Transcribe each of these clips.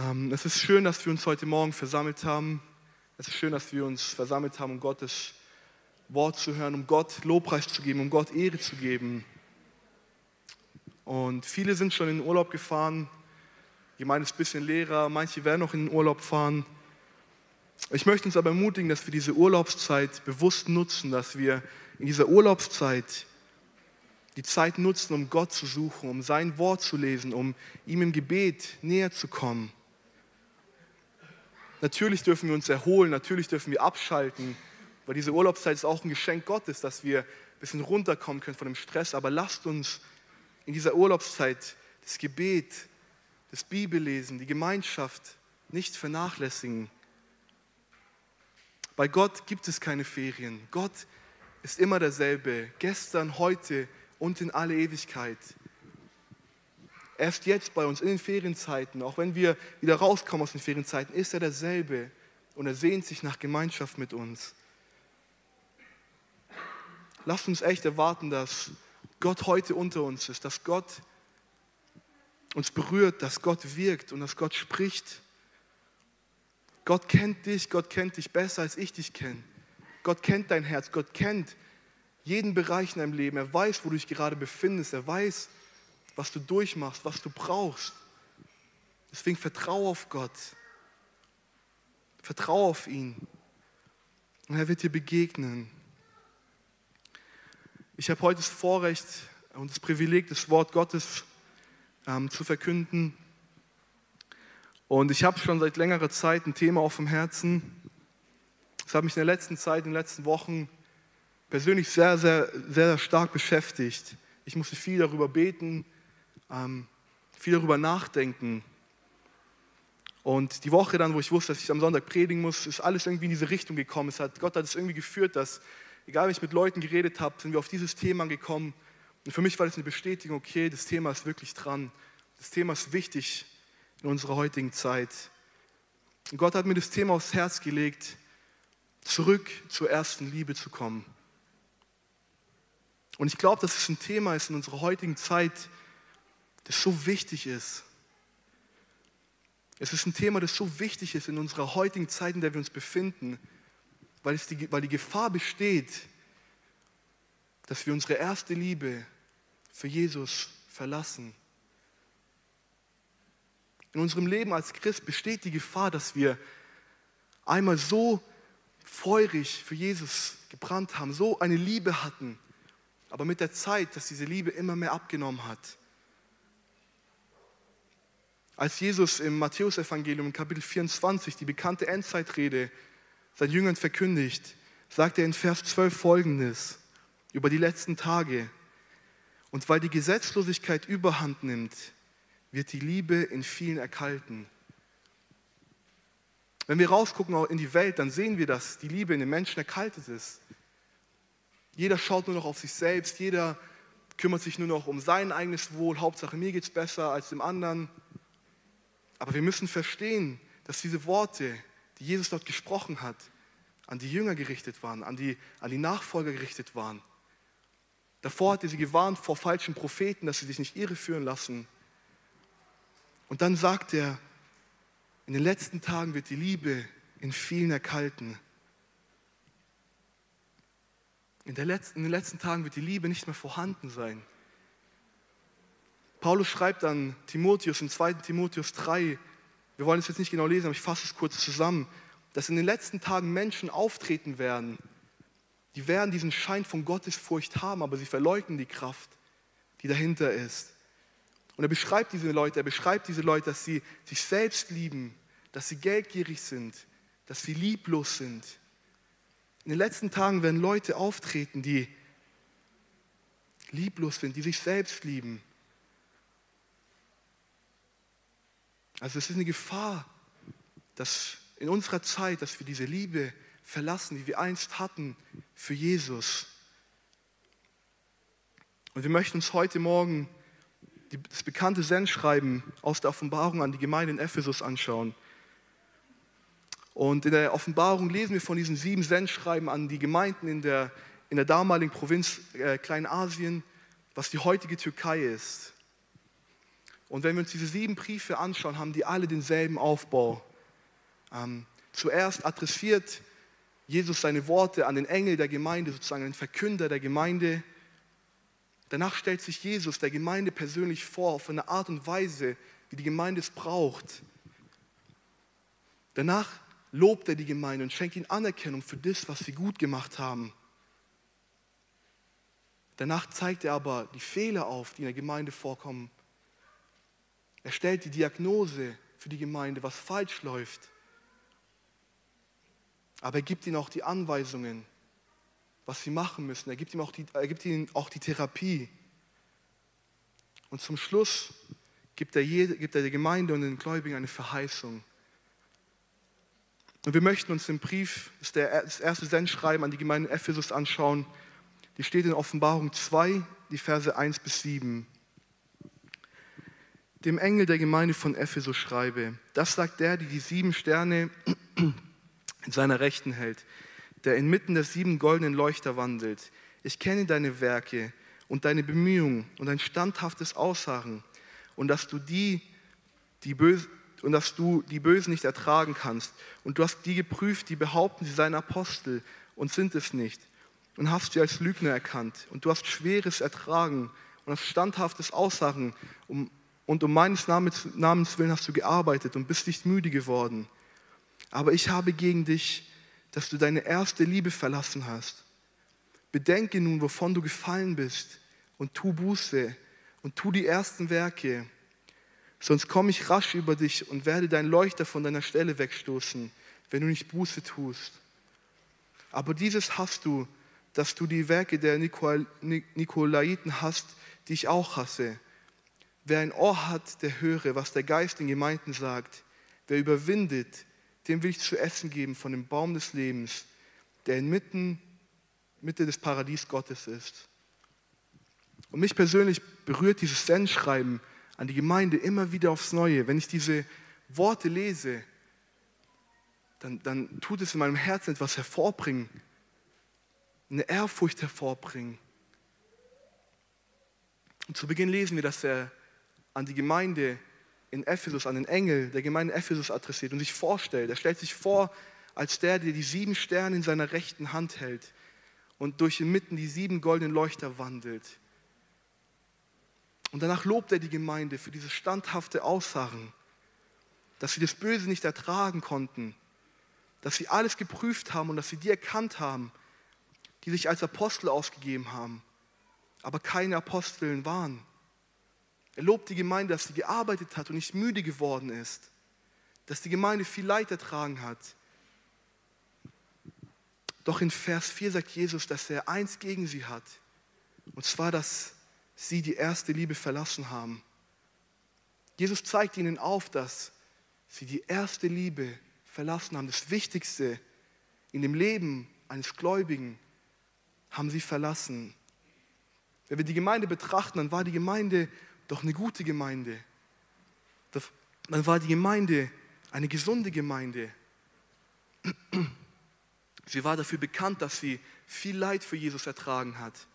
Ähm, es ist schön, dass wir uns heute Morgen versammelt haben. Es ist schön, dass wir uns versammelt haben, um Gottes Wort zu hören, um Gott Lobpreis zu geben, um Gott Ehre zu geben. Und viele sind schon in den Urlaub gefahren. Die Gemeinde ist ein bisschen leerer, manche werden noch in den Urlaub fahren. Ich möchte uns aber ermutigen, dass wir diese Urlaubszeit bewusst nutzen, dass wir in dieser Urlaubszeit die Zeit nutzen, um Gott zu suchen, um sein Wort zu lesen, um ihm im Gebet näher zu kommen. Natürlich dürfen wir uns erholen, natürlich dürfen wir abschalten, weil diese Urlaubszeit ist auch ein Geschenk Gottes, dass wir ein bisschen runterkommen können von dem Stress. Aber lasst uns in dieser Urlaubszeit das Gebet, das Bibellesen, die Gemeinschaft nicht vernachlässigen. Bei Gott gibt es keine Ferien. Gott ist immer derselbe, gestern, heute und in alle Ewigkeit. Erst jetzt bei uns in den Ferienzeiten, auch wenn wir wieder rauskommen aus den Ferienzeiten, ist er derselbe und er sehnt sich nach Gemeinschaft mit uns. Lasst uns echt erwarten, dass Gott heute unter uns ist, dass Gott uns berührt, dass Gott wirkt und dass Gott spricht. Gott kennt dich, Gott kennt dich besser, als ich dich kenne. Gott kennt dein Herz, Gott kennt jeden Bereich in deinem Leben. Er weiß, wo du dich gerade befindest. Er weiß, was du durchmachst, was du brauchst. Deswegen vertraue auf Gott. Vertraue auf ihn. Und er wird dir begegnen. Ich habe heute das Vorrecht und das Privileg, das Wort Gottes ähm, zu verkünden. Und ich habe schon seit längerer Zeit ein Thema auf dem Herzen. Das hat mich in der letzten Zeit, in den letzten Wochen persönlich sehr, sehr, sehr stark beschäftigt. Ich musste viel darüber beten, ähm, viel darüber nachdenken. Und die Woche dann, wo ich wusste, dass ich am Sonntag predigen muss, ist alles irgendwie in diese Richtung gekommen. Es hat, Gott hat es irgendwie geführt, dass, egal wie ich mit Leuten geredet habe, sind wir auf dieses Thema gekommen. Und für mich war das eine Bestätigung, okay, das Thema ist wirklich dran. Das Thema ist wichtig in unserer heutigen Zeit. Und Gott hat mir das Thema aufs Herz gelegt, zurück zur ersten Liebe zu kommen. Und ich glaube, dass es ein Thema ist in unserer heutigen Zeit, das so wichtig ist. Es ist ein Thema, das so wichtig ist in unserer heutigen Zeit, in der wir uns befinden, weil, es die, weil die Gefahr besteht, dass wir unsere erste Liebe für Jesus verlassen. In unserem Leben als Christ besteht die Gefahr, dass wir einmal so feurig für Jesus gebrannt haben, so eine Liebe hatten, aber mit der Zeit, dass diese Liebe immer mehr abgenommen hat. Als Jesus im Matthäusevangelium Kapitel 24 die bekannte Endzeitrede seinen Jüngern verkündigt, sagt er in Vers 12 folgendes über die letzten Tage. Und weil die Gesetzlosigkeit überhand nimmt, wird die Liebe in vielen erkalten. Wenn wir rausgucken in die Welt, dann sehen wir, dass die Liebe in den Menschen erkaltet ist. Jeder schaut nur noch auf sich selbst, jeder kümmert sich nur noch um sein eigenes Wohl. Hauptsache, mir geht es besser als dem anderen. Aber wir müssen verstehen, dass diese Worte, die Jesus dort gesprochen hat, an die Jünger gerichtet waren, an die, an die Nachfolger gerichtet waren. Davor hatte sie gewarnt vor falschen Propheten, dass sie sich nicht irreführen lassen. Und dann sagt er, in den letzten Tagen wird die Liebe in vielen erkalten. In, letzten, in den letzten Tagen wird die Liebe nicht mehr vorhanden sein. Paulus schreibt an Timotheus in 2. Timotheus 3, wir wollen es jetzt nicht genau lesen, aber ich fasse es kurz zusammen, dass in den letzten Tagen Menschen auftreten werden, die werden diesen Schein von Gottesfurcht haben, aber sie verleugnen die Kraft, die dahinter ist. Und er beschreibt diese Leute, er beschreibt diese Leute, dass sie sich selbst lieben, dass sie geldgierig sind, dass sie lieblos sind, in den letzten Tagen werden Leute auftreten, die lieblos sind, die sich selbst lieben. Also es ist eine Gefahr, dass in unserer Zeit, dass wir diese Liebe verlassen, die wir einst hatten für Jesus. Und wir möchten uns heute Morgen das bekannte Sendschreiben aus der Offenbarung an die Gemeinde in Ephesus anschauen. Und in der Offenbarung lesen wir von diesen sieben Sendschreiben an die Gemeinden in der, in der damaligen Provinz äh, Kleinasien, was die heutige Türkei ist. Und wenn wir uns diese sieben Briefe anschauen, haben die alle denselben Aufbau. Ähm, zuerst adressiert Jesus seine Worte an den Engel der Gemeinde, sozusagen den Verkünder der Gemeinde. Danach stellt sich Jesus der Gemeinde persönlich vor, auf eine Art und Weise, wie die Gemeinde es braucht. Danach lobt er die Gemeinde und schenkt ihnen Anerkennung für das, was sie gut gemacht haben. Danach zeigt er aber die Fehler auf, die in der Gemeinde vorkommen. Er stellt die Diagnose für die Gemeinde, was falsch läuft. Aber er gibt ihnen auch die Anweisungen, was sie machen müssen. Er gibt, ihm auch die, er gibt ihnen auch die Therapie. Und zum Schluss gibt er, jede, gibt er der Gemeinde und den Gläubigen eine Verheißung. Und wir möchten uns den Brief, das der, das erste Sendschreiben an die Gemeinde in Ephesus anschauen. Die steht in Offenbarung 2, die Verse 1 bis 7. Dem Engel der Gemeinde von Ephesus schreibe, das sagt der, der die sieben Sterne in seiner Rechten hält, der inmitten der sieben goldenen Leuchter wandelt. Ich kenne deine Werke und deine Bemühungen und dein standhaftes Ausharren und dass du die, die böse, und dass du die Bösen nicht ertragen kannst. Und du hast die geprüft, die behaupten, sie seien Apostel und sind es nicht. Und hast sie als Lügner erkannt. Und du hast Schweres ertragen und hast standhaftes Ausharren. Um, und um meines Namens, willen hast du gearbeitet und bist nicht müde geworden. Aber ich habe gegen dich, dass du deine erste Liebe verlassen hast. Bedenke nun, wovon du gefallen bist, und tu Buße und tu die ersten Werke. Sonst komme ich rasch über dich und werde dein Leuchter von deiner Stelle wegstoßen, wenn du nicht Buße tust. Aber dieses hast du, dass du die Werke der Nikolaiten hast, die ich auch hasse. Wer ein Ohr hat, der höre, was der Geist den Gemeinden sagt. Wer überwindet, dem will ich zu essen geben von dem Baum des Lebens, der inmitten Mitte des Paradies Gottes ist. Und mich persönlich berührt dieses Sendschreiben an die Gemeinde immer wieder aufs Neue. Wenn ich diese Worte lese, dann, dann tut es in meinem Herzen etwas hervorbringen, eine Ehrfurcht hervorbringen. Und zu Beginn lesen wir, dass er an die Gemeinde in Ephesus, an den Engel der Gemeinde Ephesus adressiert und sich vorstellt. Er stellt sich vor als der, der die sieben Sterne in seiner rechten Hand hält und durch inmitten die sieben goldenen Leuchter wandelt. Und danach lobt er die Gemeinde für dieses standhafte Ausharren, dass sie das Böse nicht ertragen konnten, dass sie alles geprüft haben und dass sie die erkannt haben, die sich als Apostel ausgegeben haben, aber keine Aposteln waren. Er lobt die Gemeinde, dass sie gearbeitet hat und nicht müde geworden ist, dass die Gemeinde viel Leid ertragen hat. Doch in Vers 4 sagt Jesus, dass er eins gegen sie hat, und zwar, dass sie die erste Liebe verlassen haben. Jesus zeigt ihnen auf, dass sie die erste Liebe verlassen haben. Das Wichtigste in dem Leben eines Gläubigen haben sie verlassen. Wenn wir die Gemeinde betrachten, dann war die Gemeinde doch eine gute Gemeinde. Dann war die Gemeinde eine gesunde Gemeinde. Sie war dafür bekannt, dass sie viel Leid für Jesus ertragen hat.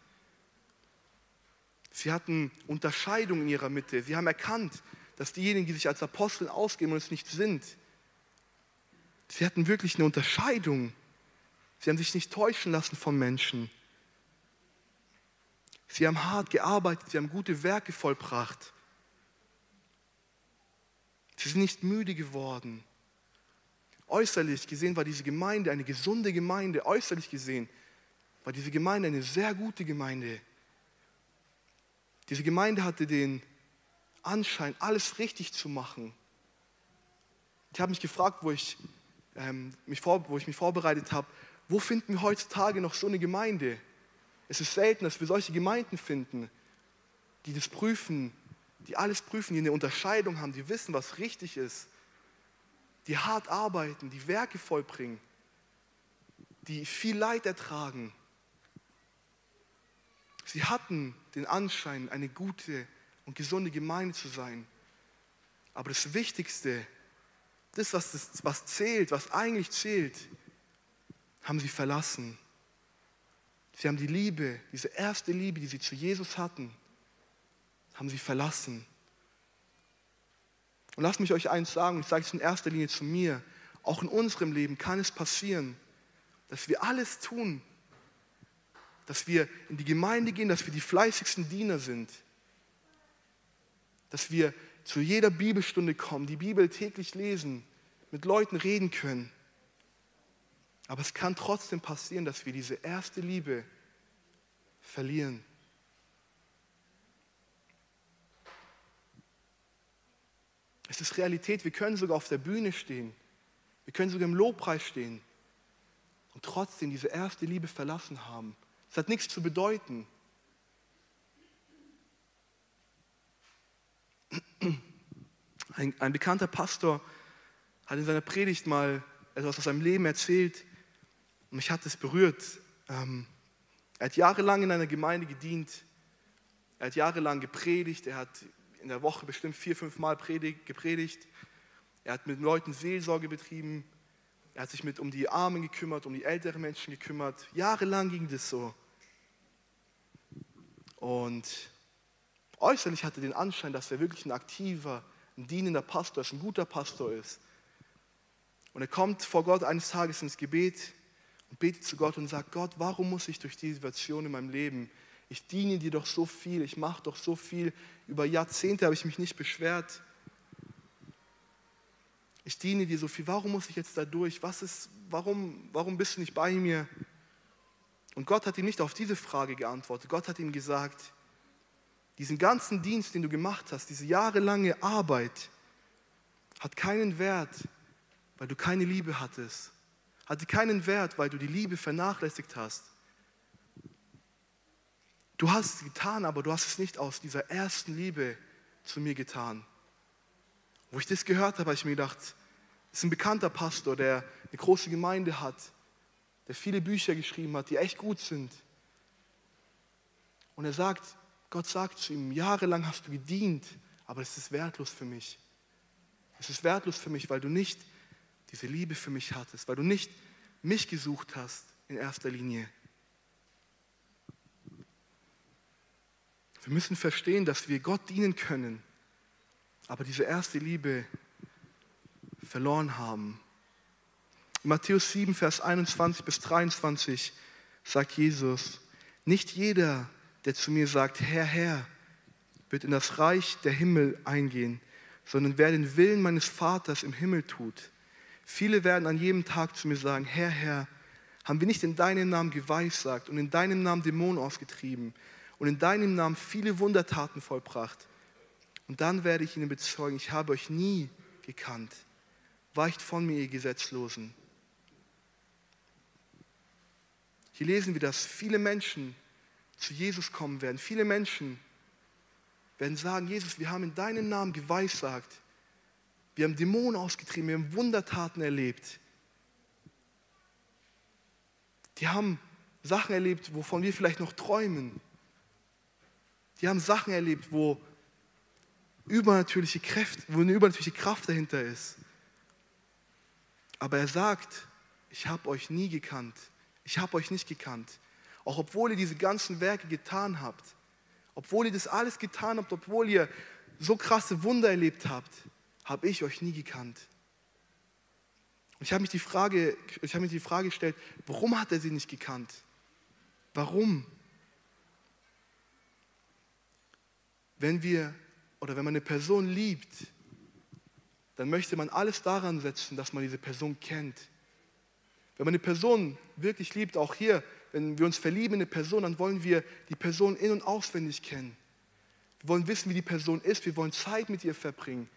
Sie hatten Unterscheidung in ihrer Mitte. Sie haben erkannt, dass diejenigen, die sich als Apostel ausgeben und es nicht sind, sie hatten wirklich eine Unterscheidung. Sie haben sich nicht täuschen lassen von Menschen. Sie haben hart gearbeitet, sie haben gute Werke vollbracht. Sie sind nicht müde geworden. Äußerlich gesehen war diese Gemeinde eine gesunde Gemeinde. Äußerlich gesehen war diese Gemeinde eine sehr gute Gemeinde. Diese Gemeinde hatte den Anschein, alles richtig zu machen. Ich habe mich gefragt, wo ich, ähm, mich vor, wo ich mich vorbereitet habe, wo finden wir heutzutage noch so eine Gemeinde? Es ist selten, dass wir solche Gemeinden finden, die das prüfen, die alles prüfen, die eine Unterscheidung haben, die wissen, was richtig ist, die hart arbeiten, die Werke vollbringen, die viel Leid ertragen. Sie hatten den Anschein, eine gute und gesunde Gemeinde zu sein. Aber das Wichtigste, das, was, das, was zählt, was eigentlich zählt, haben sie verlassen. Sie haben die Liebe, diese erste Liebe, die sie zu Jesus hatten, haben sie verlassen. Und lasst mich euch eins sagen, ich sage es in erster Linie zu mir, auch in unserem Leben kann es passieren, dass wir alles tun, dass wir in die Gemeinde gehen, dass wir die fleißigsten Diener sind, dass wir zu jeder Bibelstunde kommen, die Bibel täglich lesen, mit Leuten reden können. Aber es kann trotzdem passieren, dass wir diese erste Liebe verlieren. Es ist Realität. Wir können sogar auf der Bühne stehen. Wir können sogar im Lobpreis stehen und trotzdem diese erste Liebe verlassen haben. Es hat nichts zu bedeuten. Ein, ein, bekannter Pastor hat in seiner Predigt mal etwas aus seinem Leben erzählt und mich hat es berührt. Ähm, er hat jahrelang in einer Gemeinde gedient, er hat jahrelang gepredigt, er hat in der Woche bestimmt vier, fünf Mal gepredigt, er hat mit Leuten Seelsorge betrieben, er hat sich mit um die Armen gekümmert, um die älteren Menschen gekümmert. Jahrelang ging das so. Und äußerlich hatte den Anschein, dass er wirklich ein aktiver, ein dienender Pastor ist, ein guter Pastor ist. Und er kommt vor Gott eines Tages ins Gebet und betet zu Gott und sagt, Gott, warum muss ich durch die Situation in meinem Leben? Ich diene dir doch so viel, ich mache doch so viel. Über Jahrzehnte habe ich mich nicht beschwert. Ich diene dir so viel. Warum muss ich jetzt da durch? Was ist, warum, warum bist du nicht bei mir? Und Gott hat ihm nicht auf diese Frage geantwortet. Gott hat ihm gesagt, diesen ganzen Dienst, den du gemacht hast, diese jahrelange Arbeit, hat keinen Wert, weil du keine Liebe hattest. Hatte keinen Wert, weil du die Liebe vernachlässigt hast. Du hast es getan, aber du hast es nicht aus dieser ersten Liebe zu mir getan. Wo ich das gehört habe, habe ich mir gedacht, das ist ein bekannter Pastor, der eine große Gemeinde hat, der viele Bücher geschrieben hat, die echt gut sind. Und er sagt, Gott sagt zu ihm, jahrelang hast du gedient, aber es ist wertlos für mich. Es ist wertlos für mich, weil du nicht diese Liebe für mich hattest, weil du nicht mich gesucht hast in erster Linie. Wir müssen verstehen, dass wir Gott dienen können, aber diese erste Liebe verloren haben. In Matthäus 7, Vers 21 bis 23 sagt Jesus, nicht jeder, der zu mir sagt, Herr, Herr, wird in das Reich der Himmel eingehen, sondern wer den Willen meines Vaters im Himmel tut. Viele werden an jedem Tag zu mir sagen, Herr, Herr, haben wir nicht in deinem Namen geweissagt und in deinem Namen Dämonen ausgetrieben und in deinem Namen viele Wundertaten vollbracht? Und dann werde ich ihnen bezeugen, ich habe euch nie gekannt. Weicht von mir, ihr Gesetzlosen. Hier lesen wir, dass viele Menschen zu Jesus kommen werden. Viele Menschen werden sagen, Jesus, wir haben in deinem Namen geweissagt. Wir haben Dämonen ausgetrieben, wir haben Wundertaten erlebt. Die haben Sachen erlebt, wovon wir vielleicht noch träumen. Die haben Sachen erlebt, wo übernatürliche Kräfte, wo eine übernatürliche Kraft dahinter ist. Aber er sagt, ich habe euch nie gekannt. Ich habe euch nicht gekannt. Auch obwohl ihr diese ganzen Werke getan habt, obwohl ihr das alles getan habt, obwohl ihr so krasse Wunder erlebt habt, habe ich euch nie gekannt. Und ich habe mich die Frage, ich habe mir die Frage gestellt, warum hat er sie nicht gekannt? Warum? Wenn wir oder wenn man eine Person liebt, dann möchte man alles daran setzen, dass man diese Person kennt. Wenn man eine Person wirklich liebt, auch hier, wenn wir uns verlieben in eine Person, dann wollen wir die Person in- und auswendig kennen. Wir wollen wissen, wie die Person ist. Wir wollen Zeit mit ihr verbringen.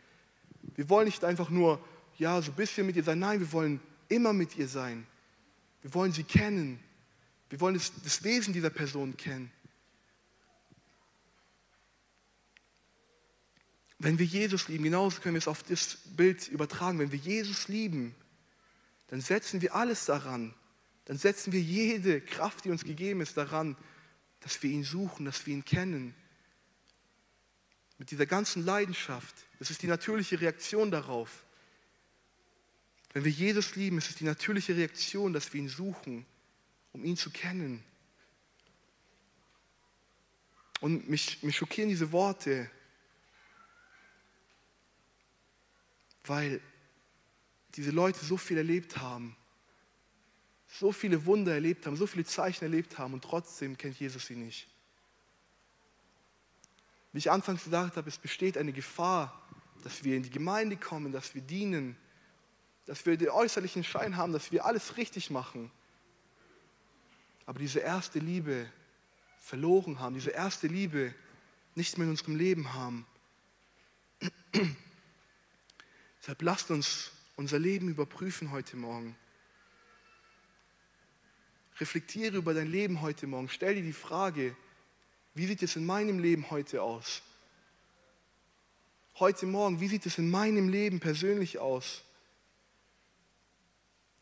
Wir wollen nicht einfach nur, ja, so ein bisschen mit ihr sein. Nein, wir wollen immer mit ihr sein. Wir wollen sie kennen. Wir wollen das, das Wesen dieser Person kennen. Wenn wir Jesus lieben, genauso können wir es auf das Bild übertragen, wenn wir Jesus lieben, dann setzen wir alles daran, dann setzen wir jede Kraft, die uns gegeben ist, daran, dass wir ihn suchen, dass wir ihn kennen. Mit dieser ganzen Leidenschaft. Das ist die natürliche Reaktion darauf. Wenn wir Jesus lieben, ist es die natürliche Reaktion, dass wir ihn suchen, um ihn zu kennen. Und mich, mich schockieren diese Worte, weil diese Leute so viel erlebt haben, so viele Wunder erlebt haben, so viele Zeichen erlebt haben und trotzdem kennt Jesus sie nicht. Wie ich anfangs gesagt habe, es besteht eine Gefahr, dass wir in die Gemeinde kommen, dass wir dienen, dass wir den äußerlichen Schein haben, dass wir alles richtig machen. Aber diese erste Liebe verloren haben, diese erste Liebe nicht mehr in unserem Leben haben. Deshalb lasst uns unser Leben überprüfen heute Morgen. Reflektiere über dein Leben heute Morgen. Stell dir die Frage, wie sieht es in meinem Leben heute aus? Heute Morgen, wie sieht es in meinem Leben persönlich aus?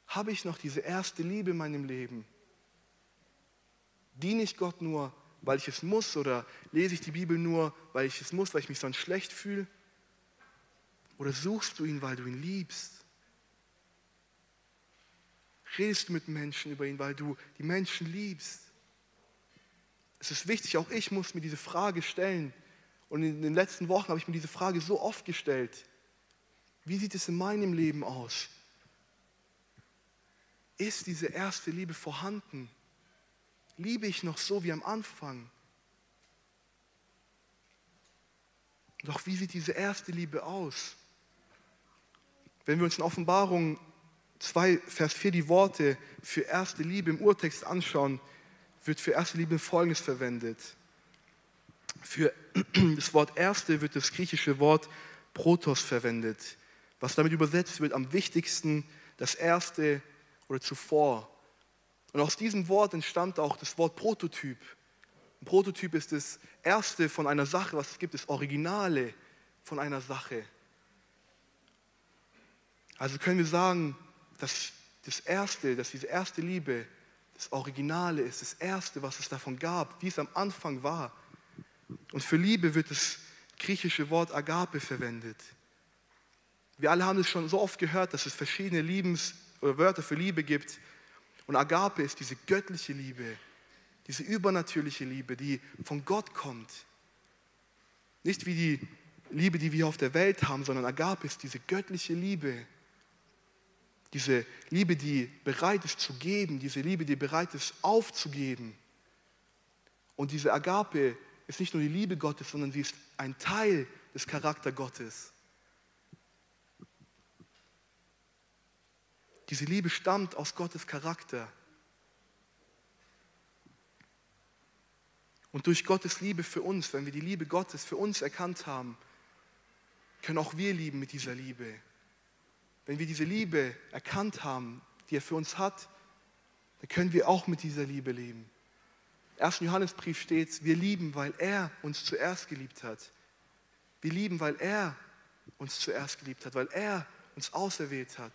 Habe ich noch diese erste Liebe in meinem Leben? Diene ich Gott nur, weil ich es muss oder lese ich die Bibel nur, weil ich es muss, weil ich mich sonst schlecht fühle? Oder suchst du ihn, weil du ihn liebst? Redest du mit Menschen über ihn, weil du die Menschen liebst? Es ist wichtig, auch ich muss mir diese Frage stellen. Und in den letzten Wochen habe ich mir diese Frage so oft gestellt. Wie sieht es in meinem Leben aus? Ist diese erste Liebe vorhanden? Liebe ich noch so wie am Anfang? Doch wie sieht diese erste Liebe aus? Wenn wir uns in Offenbarung 2, Vers 4 die Worte für erste Liebe im Urtext anschauen, wird für erste Liebe Folgendes verwendet. Für das Wort erste wird das griechische Wort Protos verwendet, was damit übersetzt wird am wichtigsten, das erste oder zuvor. Und aus diesem Wort entstammt auch das Wort Prototyp. Ein Prototyp ist das erste von einer Sache, was es gibt, das Originale von einer Sache. Also können wir sagen, dass das erste, dass diese erste Liebe das Originale ist, das erste, was es davon gab, wie es am Anfang war. Und für Liebe wird das griechische Wort Agape verwendet. Wir alle haben es schon so oft gehört, dass es verschiedene Liebens- oder Wörter für Liebe gibt. Und Agape ist diese göttliche Liebe, diese übernatürliche Liebe, die von Gott kommt. Nicht wie die Liebe, die wir auf der Welt haben, sondern Agape ist diese göttliche Liebe. Diese Liebe, die bereit ist zu geben, diese Liebe, die bereit ist aufzugeben. Und diese Agape ist nicht nur die Liebe Gottes, sondern sie ist ein Teil des Charakter Gottes. Diese Liebe stammt aus Gottes Charakter. Und durch Gottes Liebe für uns, wenn wir die Liebe Gottes für uns erkannt haben, können auch wir lieben mit dieser Liebe. Wenn wir diese Liebe erkannt haben, die er für uns hat, dann können wir auch mit dieser Liebe leben. Im 1. Johannesbrief steht, wir lieben, weil er uns zuerst geliebt hat. Wir lieben, weil er uns zuerst geliebt hat, weil er uns auserwählt hat.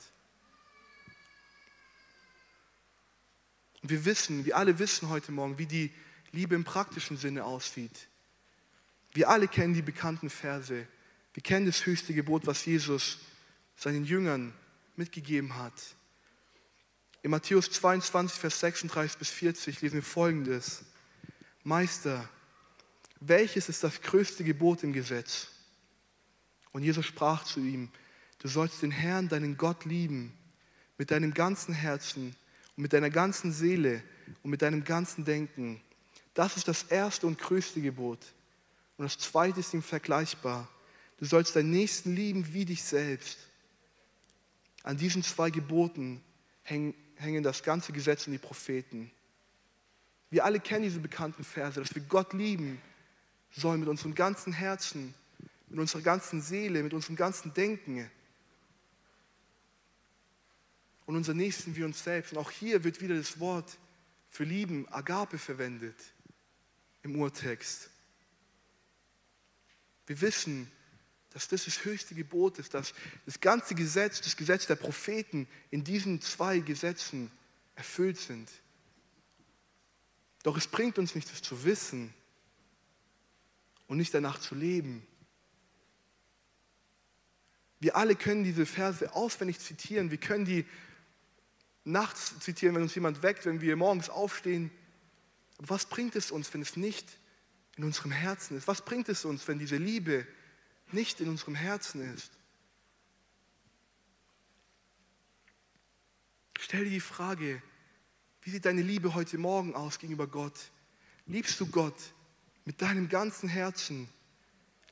Und wir wissen, wir alle wissen heute Morgen, wie die Liebe im praktischen Sinne aussieht. Wir alle kennen die bekannten Verse. Wir kennen das höchste Gebot, was Jesus seinen Jüngern mitgegeben hat. In Matthäus 22, Vers 36 bis 40 lesen wir folgendes. Meister, welches ist das größte Gebot im Gesetz? Und Jesus sprach zu ihm, du sollst den Herrn, deinen Gott lieben, mit deinem ganzen Herzen und mit deiner ganzen Seele und mit deinem ganzen Denken. Das ist das erste und größte Gebot. Und das zweite ist ihm vergleichbar. Du sollst deinen Nächsten lieben wie dich selbst. An diesen zwei Geboten hängen das ganze Gesetz und die Propheten. Wir alle kennen diese bekannten Verse, dass wir Gott lieben sollen mit unserem ganzen Herzen, mit unserer ganzen Seele, mit unserem ganzen Denken. Und unser Nächsten wie uns selbst. Und auch hier wird wieder das Wort für Lieben, Agape, verwendet im Urtext. Wir wissen, dass das das höchste Gebot ist, dass das ganze Gesetz, das Gesetz der Propheten in diesen zwei Gesetzen erfüllt sind. Doch es bringt uns nichts, es zu wissen und nicht danach zu leben. Wir alle können diese Verse auswendig zitieren. Wir können die nachts zitieren, wenn uns jemand weckt, wenn wir morgens aufstehen. Aber was bringt es uns, wenn es nicht in unserem Herzen ist? Was bringt es uns, wenn diese Liebe nicht in unserem Herzen ist? Stell dir die Frage, wie sieht deine Liebe heute Morgen aus gegenüber Gott? Liebst du Gott mit deinem ganzen Herzen?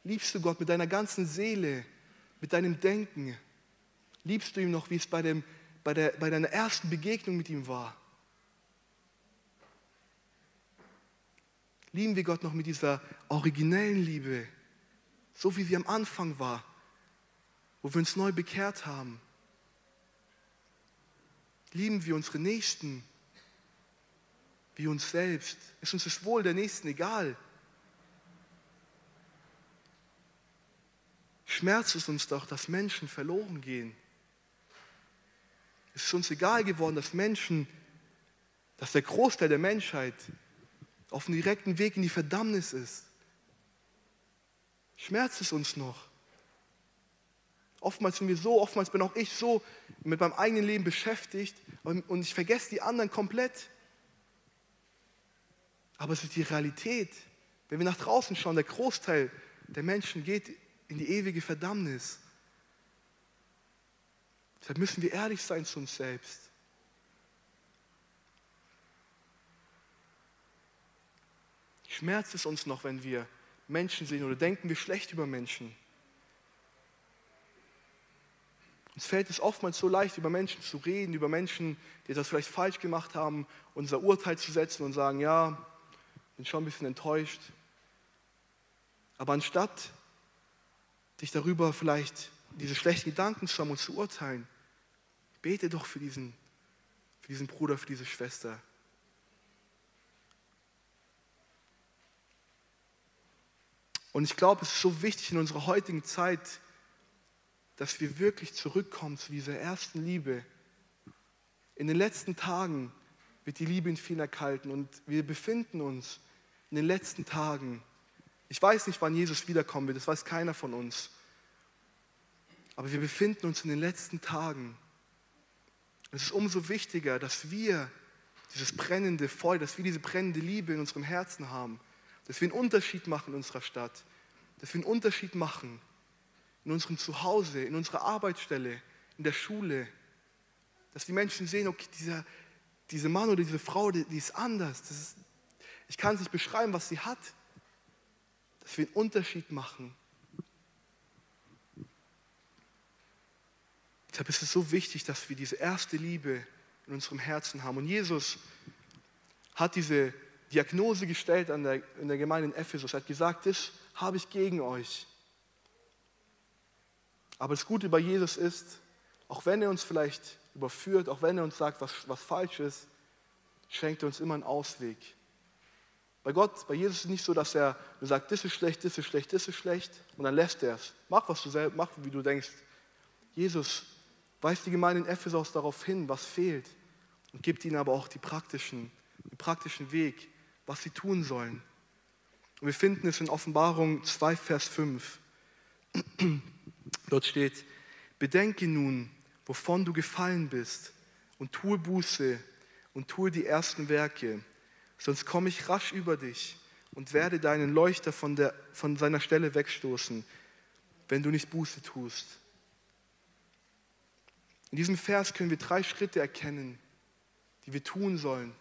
Liebst du Gott mit deiner ganzen Seele, mit deinem Denken? Liebst du ihn noch, wie es bei, dem, bei, der, bei deiner ersten Begegnung mit ihm war? Lieben wir Gott noch mit dieser originellen Liebe, so wie sie am Anfang war, wo wir uns neu bekehrt haben? Lieben wir unsere Nächsten wie uns selbst? Ist uns das Wohl der Nächsten egal? Schmerzt es uns doch, dass Menschen verloren gehen. Es ist uns egal geworden, dass Menschen, dass der Großteil der Menschheit auf dem direkten Weg in die Verdammnis ist. Schmerzt es uns noch? Oftmals sind wir so, oftmals bin auch ich so mit meinem eigenen Leben beschäftigt und ich vergesse die anderen komplett. Aber es ist die Realität. Wenn wir nach draußen schauen, der Großteil der Menschen geht in die ewige Verdammnis. Deshalb müssen wir ehrlich sein zu uns selbst. Schmerzt es uns noch, wenn wir Menschen sehen oder denken wir schlecht über Menschen? Uns fällt es oftmals so leicht, über Menschen zu reden, über Menschen, die das vielleicht falsch gemacht haben, unser Urteil zu setzen und sagen, ja, bin schon ein bisschen enttäuscht. Aber anstatt dich darüber vielleicht diese schlechten Gedanken zu haben und zu urteilen, bete doch für diesen, für diesen Bruder, für diese Schwester. Und ich glaube, es ist so wichtig in unserer heutigen Zeit, dass wir wirklich zurückkommen zu dieser ersten Liebe. In den letzten Tagen wird die Liebe in vielen erkalten und wir befinden uns in den letzten Tagen. Ich weiß nicht, wann Jesus wiederkommen wird, das weiß keiner von uns. Aber wir befinden uns in den letzten Tagen. Es ist umso wichtiger, dass wir dieses brennende Feuer, dass wir diese brennende Liebe in unserem Herzen haben, dass wir einen Unterschied machen in unserer Stadt, dass wir einen Unterschied machen in unserem Zuhause, in unserer Arbeitsstelle, in der Schule, dass die Menschen sehen, okay, dieser, diese Mann oder diese Frau, die, die ist anders. Ist, ich kann es nicht beschreiben, was sie hat. Dass wir einen Unterschied machen. Deshalb ist es so wichtig, dass wir diese erste Liebe in unserem Herzen haben. Und Jesus hat diese Diagnose gestellt an der, in der Gemeinde in Ephesus. Er hat gesagt, das habe ich gegen euch. Aber das Gute bei Jesus ist, auch wenn er uns vielleicht überführt, auch wenn er uns sagt, was, was falsch ist, schenkt er uns immer einen Ausweg. Bei Gott, bei Jesus ist es nicht so, dass er sagt, das ist schlecht, das ist schlecht, das ist schlecht und dann lässt er es. Mach, was du selbst, mach, wie du denkst. Jesus weist die Gemeinde in Ephesus darauf hin, was fehlt und gibt ihnen aber auch die praktischen, den praktischen Weg, was sie tun sollen. Und wir finden es in Offenbarung 2, Vers 5. Dort steht, bedenke nun, wovon du gefallen bist und tue Buße und tue die ersten Werke sonst komme ich rasch über dich und werde deinen Leuchter von, der, von seiner Stelle wegstoßen, wenn du nicht Buße tust. In diesem Vers können wir drei Schritte erkennen, die wir tun sollen,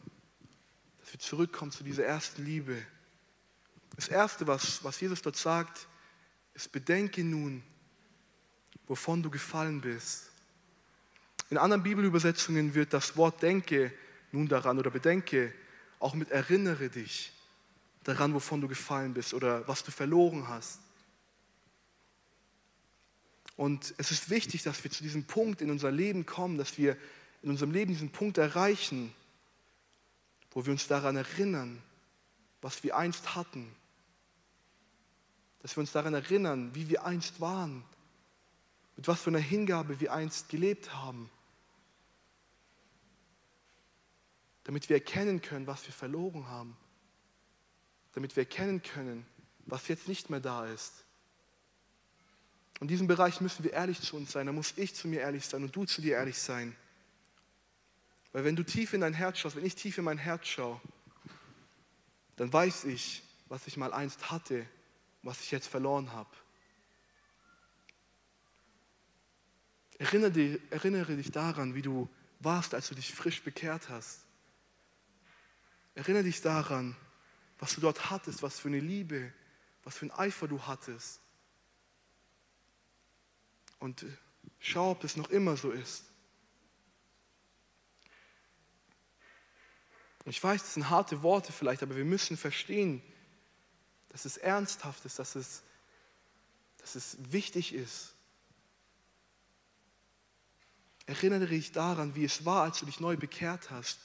dass wir zurückkommen zu dieser ersten Liebe. Das Erste, was, was Jesus dort sagt, ist, bedenke nun, wovon du gefallen bist. In anderen Bibelübersetzungen wird das Wort denke nun daran oder bedenke auch mit erinnere dich daran, wovon du gefallen bist oder was du verloren hast. Und es ist wichtig, dass wir zu diesem Punkt in unser Leben kommen, dass wir in unserem Leben diesen Punkt erreichen, wo wir uns daran erinnern, was wir einst hatten. Dass wir uns daran erinnern, wie wir einst waren, mit was für einer Hingabe wir einst gelebt haben. Damit wir erkennen können, was wir verloren haben, damit wir erkennen können, was jetzt nicht mehr da ist. In diesem Bereich müssen wir ehrlich zu uns sein, da muss ich zu mir ehrlich sein und du zu dir ehrlich sein. Weil wenn du tief in dein Herz schaust, wenn ich tief in mein Herz schaue, dann weiß ich, was ich mal einst hatte, was ich jetzt verloren habe. Erinnere erinnere dich daran, wie du warst, als du dich frisch bekehrt hast. Erinnere dich daran, was du dort hattest, was für eine Liebe, was für ein Eifer du hattest. Und schau, ob es noch immer so ist. ich weiß, das sind harte Worte vielleicht, aber wir müssen verstehen, dass es ernsthaft ist, dass es, dass es wichtig ist. Erinnere dich daran, wie es war, als du dich neu bekehrt hast.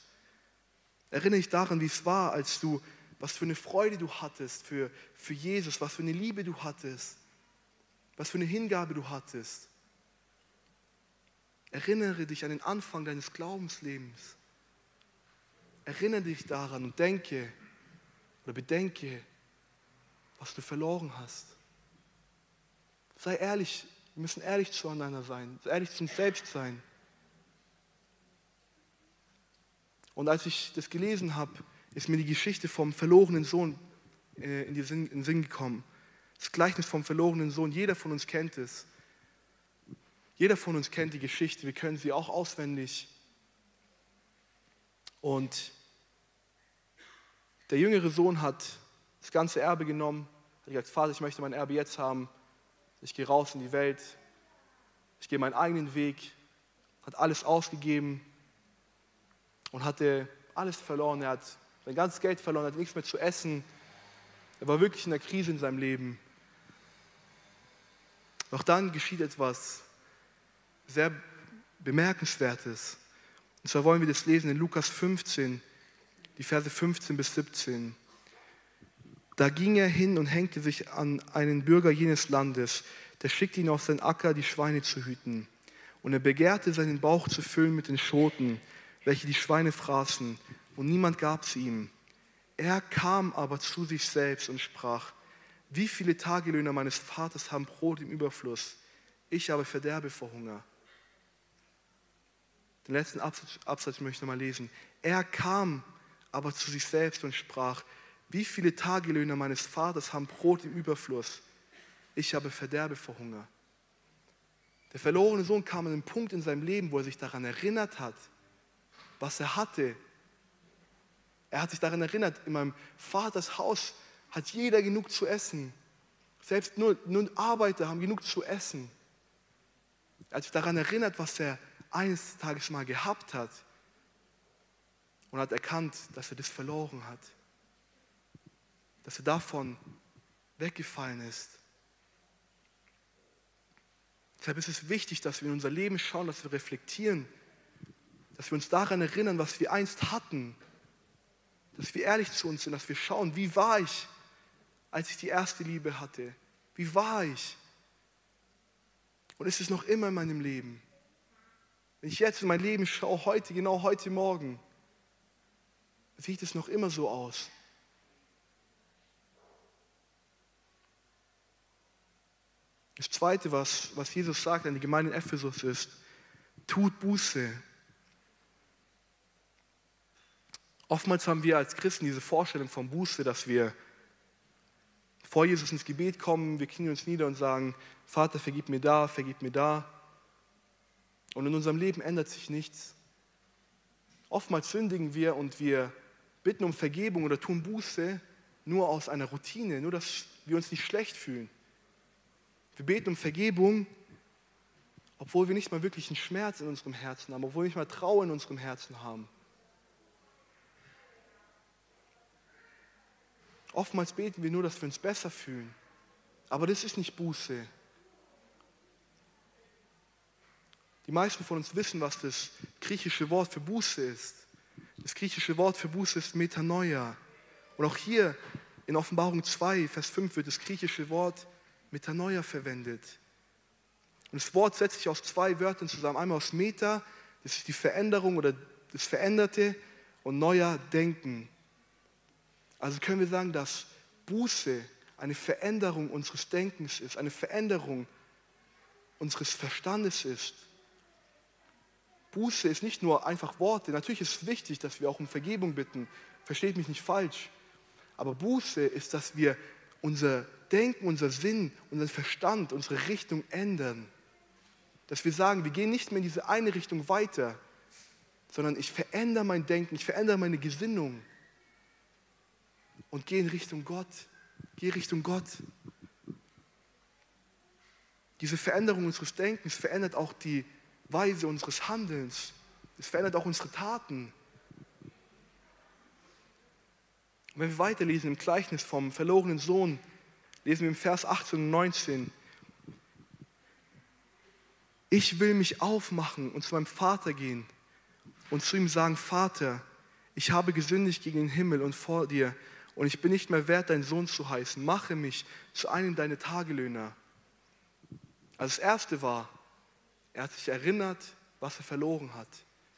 Erinnere dich daran, wie es war, als du, was für eine Freude du hattest für, für Jesus, was für eine Liebe du hattest, was für eine Hingabe du hattest. Erinnere dich an den Anfang deines Glaubenslebens. Erinnere dich daran und denke oder bedenke, was du verloren hast. Sei ehrlich, wir müssen ehrlich zueinander sein, ehrlich zu uns selbst sein. Und als ich das gelesen habe, ist mir die Geschichte vom verlorenen Sohn äh, in den Sinn, in den Sinn gekommen. Das Gleichnis vom verlorenen Sohn, jeder von uns kennt es. Jeder von uns kennt die Geschichte, wir können sie auch auswendig. Und der jüngere Sohn hat das ganze Erbe genommen. Hat gesagt, Vater, ich möchte mein Erbe jetzt haben. Ich gehe raus in die Welt. Ich gehe meinen eigenen Weg. Hat alles ausgegeben und hatte alles verloren. Er hat sein ganzes Geld verloren, hat nichts mehr zu essen. Er war wirklich in der Krise in seinem Leben. Doch dann geschieht etwas sehr Bemerkenswertes. Und zwar wollen wir das lesen in Lukas 15, die Verse 15 bis 17. Da ging er hin und hängte sich an einen Bürger jenes Landes, der schickte ihn auf seinen Acker, die Schweine zu hüten. Und er begehrte, seinen Bauch zu füllen mit den Schoten, welche die Schweine fraßen, und niemand gab sie ihm. Er kam aber zu sich selbst und sprach, wie viele Tagelöhner meines Vaters haben Brot im Überfluss, ich aber verderbe vor Hunger. Den letzten Absatz, Absatz möchte ich nochmal lesen. Er kam aber zu sich selbst und sprach, wie viele Tagelöhner meines Vaters haben Brot im Überfluss, ich habe Verderbe vor Hunger. Der verlorene Sohn kam an einen Punkt in seinem Leben, wo er sich daran erinnert hat, was er hatte. Er hat sich daran erinnert, in meinem Vaters Haus hat jeder genug zu essen. Selbst nur, nur Arbeiter haben genug zu essen. Er hat sich daran erinnert, was er eines Tages mal gehabt hat und hat erkannt, dass er das verloren hat, dass er davon weggefallen ist. Deshalb ist es wichtig, dass wir in unser Leben schauen, dass wir reflektieren, dass wir uns daran erinnern, was wir einst hatten, dass wir ehrlich zu uns sind, dass wir schauen, wie war ich, als ich die erste Liebe hatte? Wie war ich? Und ist es noch immer in meinem Leben? Wenn ich jetzt in mein Leben schaue, heute, genau heute Morgen, sieht es noch immer so aus. Das Zweite, was, was Jesus sagt an die Gemeinde in Ephesus ist, tut Buße. Oftmals haben wir als Christen diese Vorstellung von Buße, dass wir vor Jesus ins Gebet kommen, wir knien uns nieder und sagen, Vater, vergib mir da, vergib mir da. Und in unserem Leben ändert sich nichts. Oftmals sündigen wir und wir bitten um Vergebung oder tun Buße nur aus einer Routine, nur dass wir uns nicht schlecht fühlen. Wir beten um Vergebung, obwohl wir nicht mal wirklich einen Schmerz in unserem Herzen haben, obwohl wir nicht mal Trauer in unserem Herzen haben. Oftmals beten wir nur, dass wir uns besser fühlen. Aber das ist nicht Buße. Die meisten von uns wissen, was das griechische Wort für Buße ist. Das griechische Wort für Buße ist Metanoia. Und auch hier in Offenbarung 2, Vers 5 wird das griechische Wort Metanoia verwendet. Und das Wort setzt sich aus zwei Wörtern zusammen. Einmal aus Meta, das ist die Veränderung oder das Veränderte, und neuer Denken. Also können wir sagen, dass Buße eine Veränderung unseres Denkens ist, eine Veränderung unseres Verstandes ist. Buße ist nicht nur einfach Worte. Natürlich ist es wichtig, dass wir auch um Vergebung bitten. Versteht mich nicht falsch. Aber Buße ist, dass wir unser Denken, unser Sinn, unseren Verstand, unsere Richtung ändern. Dass wir sagen, wir gehen nicht mehr in diese eine Richtung weiter, sondern ich verändere mein Denken, ich verändere meine Gesinnung und gehe in Richtung Gott. Gehe Richtung Gott. Diese Veränderung unseres Denkens verändert auch die Weise unseres Handelns. Es verändert auch unsere Taten. Und wenn wir weiterlesen im Gleichnis vom verlorenen Sohn, lesen wir im Vers 18 und 19. Ich will mich aufmachen und zu meinem Vater gehen und zu ihm sagen, Vater, ich habe gesündigt gegen den Himmel und vor dir und ich bin nicht mehr wert, dein Sohn zu heißen. Mache mich zu einem deiner Tagelöhner. Also das Erste war, er hat sich erinnert, was er verloren hat.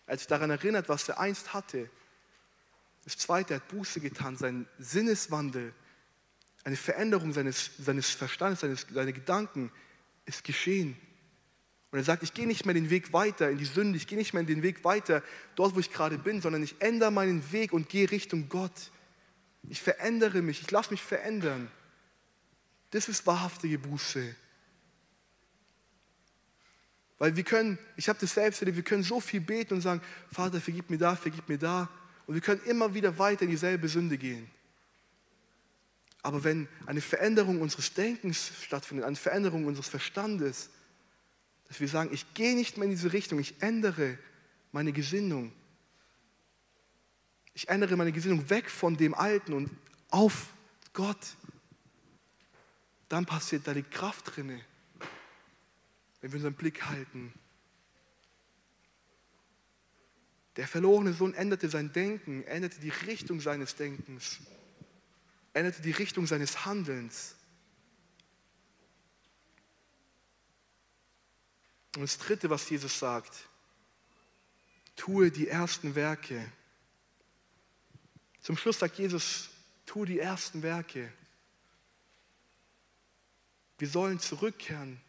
Er hat sich daran erinnert, was er einst hatte. Das Zweite, er hat Buße getan, sein Sinneswandel, eine Veränderung seines, seines Verstandes, seines, seine Gedanken ist geschehen. Und er sagt, ich gehe nicht mehr den Weg weiter in die Sünde, ich gehe nicht mehr den Weg weiter dort, wo ich gerade bin, sondern ich ändere meinen Weg und gehe Richtung Gott. Ich verändere mich, ich lasse mich verändern. Das ist wahrhaftige Buße. Weil wir können, ich habe das selbst erlebt, wir können so viel beten und sagen, Vater, vergib mir da, vergib mir da. Und wir können immer wieder weiter in dieselbe Sünde gehen. Aber wenn eine Veränderung unseres Denkens stattfindet, eine Veränderung unseres Verstandes, dass wir sagen, ich gehe nicht mehr in diese Richtung, ich ändere meine Gesinnung. Ich ändere meine Gesinnung weg von dem Alten und auf Gott. Dann passiert da die Kraft drinne, wenn wir unseren Blick halten. Der verlorene Sohn änderte sein Denken, änderte die Richtung seines Denkens, änderte die Richtung seines Handelns. Und das Dritte, was Jesus sagt, tue die ersten Werke. Zum Schluss sagt Jesus, tue die ersten Werke. Wir sollen zurückkehren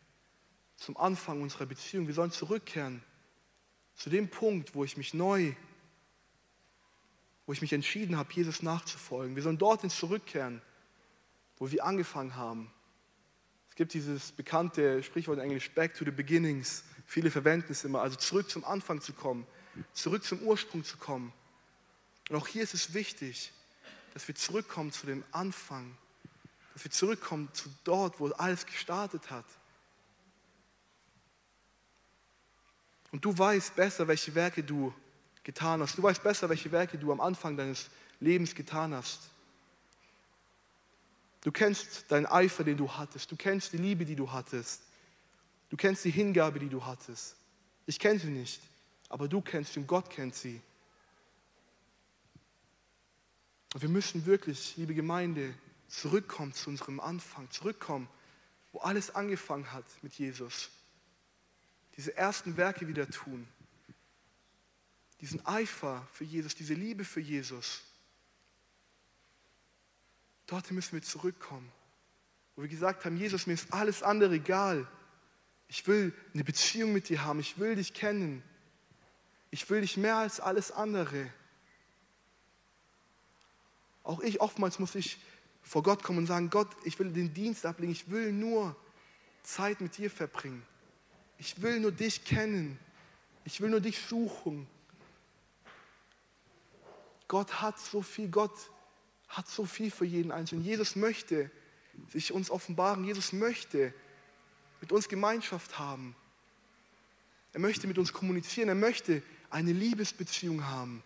zum Anfang unserer Beziehung. Wir sollen zurückkehren zu dem Punkt, wo ich mich neu, wo ich mich entschieden habe, Jesus nachzufolgen. Wir sollen dorthin zurückkehren, wo wir angefangen haben gibt dieses bekannte Sprichwort in Englisch, back to the beginnings. Viele verwenden es immer, also zurück zum Anfang zu kommen, zurück zum Ursprung zu kommen. Und auch hier ist es wichtig, dass wir zurückkommen zu dem Anfang, dass wir zurückkommen zu dort, wo alles gestartet hat. Und du weißt besser, welche Werke du getan hast. Du weißt besser, welche Werke du am Anfang deines Lebens getan hast. Du kennst deinen Eifer, den du hattest. Du kennst die Liebe, die du hattest. Du kennst die Hingabe, die du hattest. Ich kenne sie nicht, aber du kennst sie und Gott kennt sie. Und wir müssen wirklich, liebe Gemeinde, zurückkommen zu unserem Anfang, zurückkommen, wo alles angefangen hat mit Jesus. Diese ersten Werke wieder tun. Diesen Eifer für Jesus, diese Liebe für Jesus. Dorthin müssen wir zurückkommen. Wo wir gesagt haben, Jesus, mir ist alles andere egal. Ich will eine Beziehung mit dir haben. Ich will dich kennen. Ich will dich mehr als alles andere. Auch ich, oftmals muss ich vor Gott kommen und sagen, Gott, ich will den Dienst ablegen. Ich will nur Zeit mit dir verbringen. Ich will nur dich kennen. Ich will nur dich suchen. Gott hat so viel. Gott hat so viel für jeden Einzelnen. Jesus möchte sich uns offenbaren. Jesus möchte mit uns Gemeinschaft haben. Er möchte mit uns kommunizieren. Er möchte eine Liebesbeziehung haben.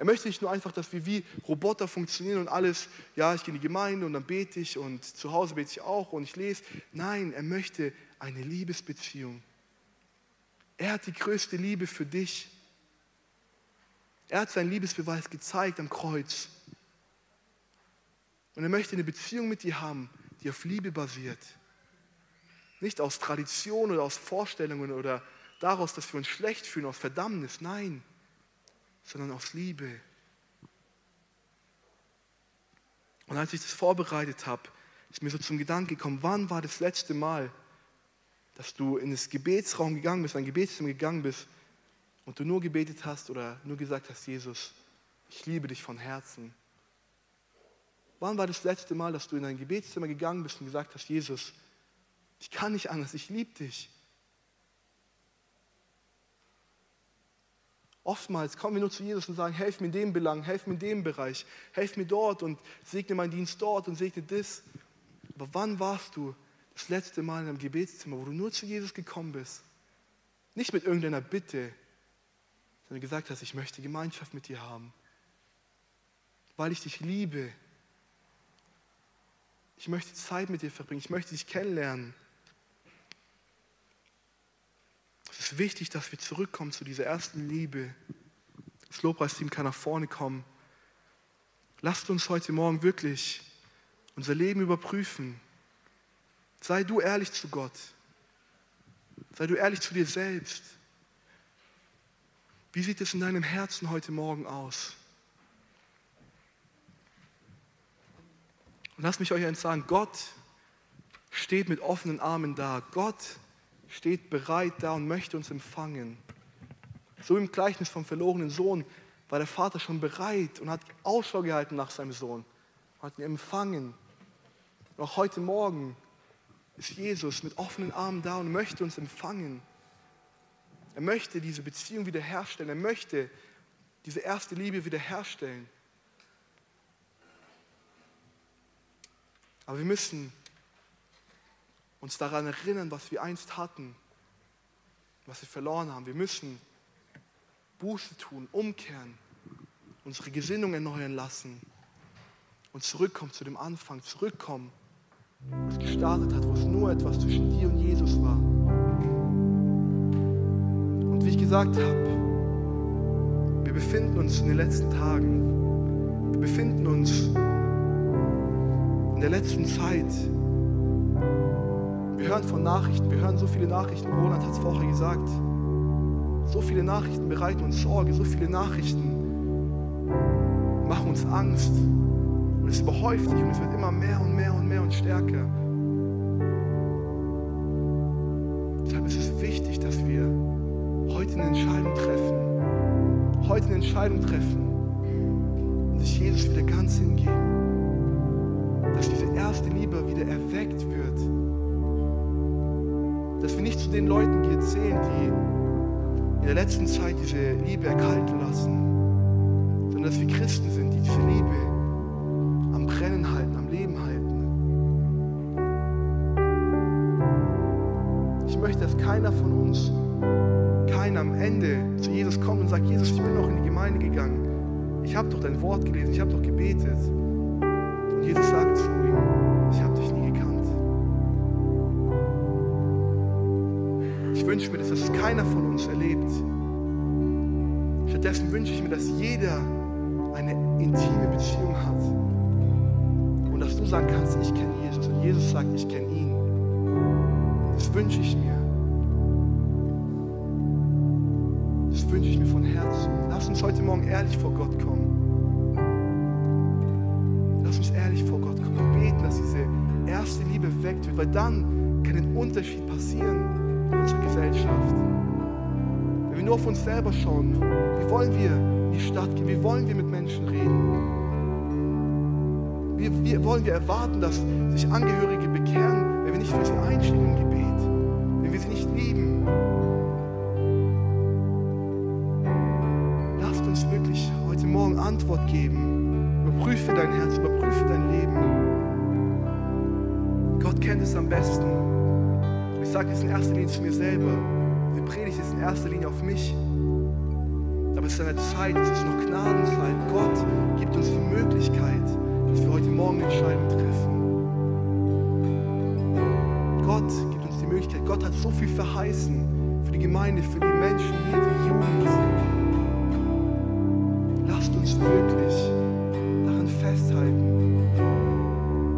Er möchte nicht nur einfach, dass wir wie Roboter funktionieren und alles, ja, ich gehe in die Gemeinde und dann bete ich und zu Hause bete ich auch und ich lese. Nein, er möchte eine Liebesbeziehung. Er hat die größte Liebe für dich. Er hat seinen Liebesbeweis gezeigt am Kreuz. Und er möchte eine Beziehung mit dir haben, die auf Liebe basiert. Nicht aus Tradition oder aus Vorstellungen oder daraus, dass wir uns schlecht fühlen, aus Verdammnis, nein, sondern aus Liebe. Und als ich das vorbereitet habe, ist mir so zum Gedanken gekommen, wann war das letzte Mal, dass du in das Gebetsraum gegangen bist, ein Gebetszimmer gegangen bist und du nur gebetet hast oder nur gesagt hast, Jesus, ich liebe dich von Herzen. Wann war das letzte Mal, dass du in dein Gebetszimmer gegangen bist und gesagt hast, Jesus, ich kann nicht anders, ich liebe dich. Oftmals kommen wir nur zu Jesus und sagen, helf mir in dem Belang, helf mir in dem Bereich, helf mir dort und segne meinen Dienst dort und segne das. Aber wann warst du das letzte Mal in einem Gebetszimmer, wo du nur zu Jesus gekommen bist? Nicht mit irgendeiner Bitte, sondern gesagt hast, ich möchte Gemeinschaft mit dir haben, weil ich dich liebe. Ich möchte Zeit mit dir verbringen, ich möchte dich kennenlernen. Es ist wichtig, dass wir zurückkommen zu dieser ersten Liebe. Das Lobpreisteam kann nach vorne kommen. Lasst uns heute Morgen wirklich unser Leben überprüfen. Sei du ehrlich zu Gott. Sei du ehrlich zu dir selbst. Wie sieht es in deinem Herzen heute Morgen aus? Und lasst mich euch eins sagen, Gott steht mit offenen Armen da. Gott steht bereit da und möchte uns empfangen. So im Gleichnis vom verlorenen Sohn war der Vater schon bereit und hat Ausschau gehalten nach seinem Sohn, hat ihn empfangen. Und auch heute Morgen ist Jesus mit offenen Armen da und möchte uns empfangen. Er möchte diese Beziehung wiederherstellen. Er möchte diese erste Liebe wiederherstellen. Aber wir müssen uns daran erinnern, was wir einst hatten, was wir verloren haben. Wir müssen Buße tun, umkehren, unsere Gesinnung erneuern lassen und zurückkommen zu dem Anfang, zurückkommen, wo es gestartet hat, wo es nur etwas zwischen dir und Jesus war. Und wie ich gesagt habe, wir befinden uns in den letzten Tagen, wir befinden uns in der letzten Zeit, hören von Nachrichten, wir hören so viele Nachrichten, Roland hat es vorher gesagt. So viele Nachrichten bereiten uns Sorge, so viele Nachrichten machen uns Angst. Und es überhäuft sich und es wird immer mehr und mehr und mehr und stärker. Deshalb ist es wichtig, dass wir heute eine Entscheidung treffen. Heute eine Entscheidung treffen und sich Jesus wieder ganz hingeben. Dass diese erste Liebe wieder erweckt wird wir nicht zu den Leuten zählen, die in der letzten Zeit diese Liebe erkalten lassen, sondern dass wir Christen sind, die diese Liebe am Brennen halten, am Leben halten. Ich möchte, dass keiner von uns, keiner am Ende zu Jesus kommt und sagt, Jesus, ich bin noch in die Gemeinde gegangen. Ich habe doch dein Wort gelesen, ich habe doch gebetet. Wünsche mir, dass das keiner von uns erlebt. Stattdessen wünsche ich mir, dass jeder eine intime Beziehung hat. Und dass du sagen kannst, ich kenne Jesus. Und Jesus sagt, ich kenne ihn. Das wünsche ich mir. Das wünsche ich mir von Herzen. Lass uns heute Morgen ehrlich vor Gott kommen. Lass uns ehrlich vor Gott kommen und beten, dass diese erste Liebe weckt wird, weil dann kann ein Unterschied passieren in unserer Gesellschaft. Wenn wir nur auf uns selber schauen, wie wollen wir in die Stadt gehen, wie wollen wir mit Menschen reden? Wie, wie wollen wir erwarten, dass sich Angehörige bekehren, wenn wir nicht für sie einstehen im Gebet, wenn wir sie nicht lieben? Lasst uns wirklich heute Morgen Antwort geben. Überprüfe dein Herz, überprüfe sage es in erster Linie zu mir selber. Die Predigt ist in erster Linie auf mich. Aber es ist eine Zeit, es ist noch Gnadenzeit. Gott gibt uns die Möglichkeit, dass wir heute Morgen eine Entscheidung treffen. Gott gibt uns die Möglichkeit. Gott hat so viel verheißen für die Gemeinde, für die Menschen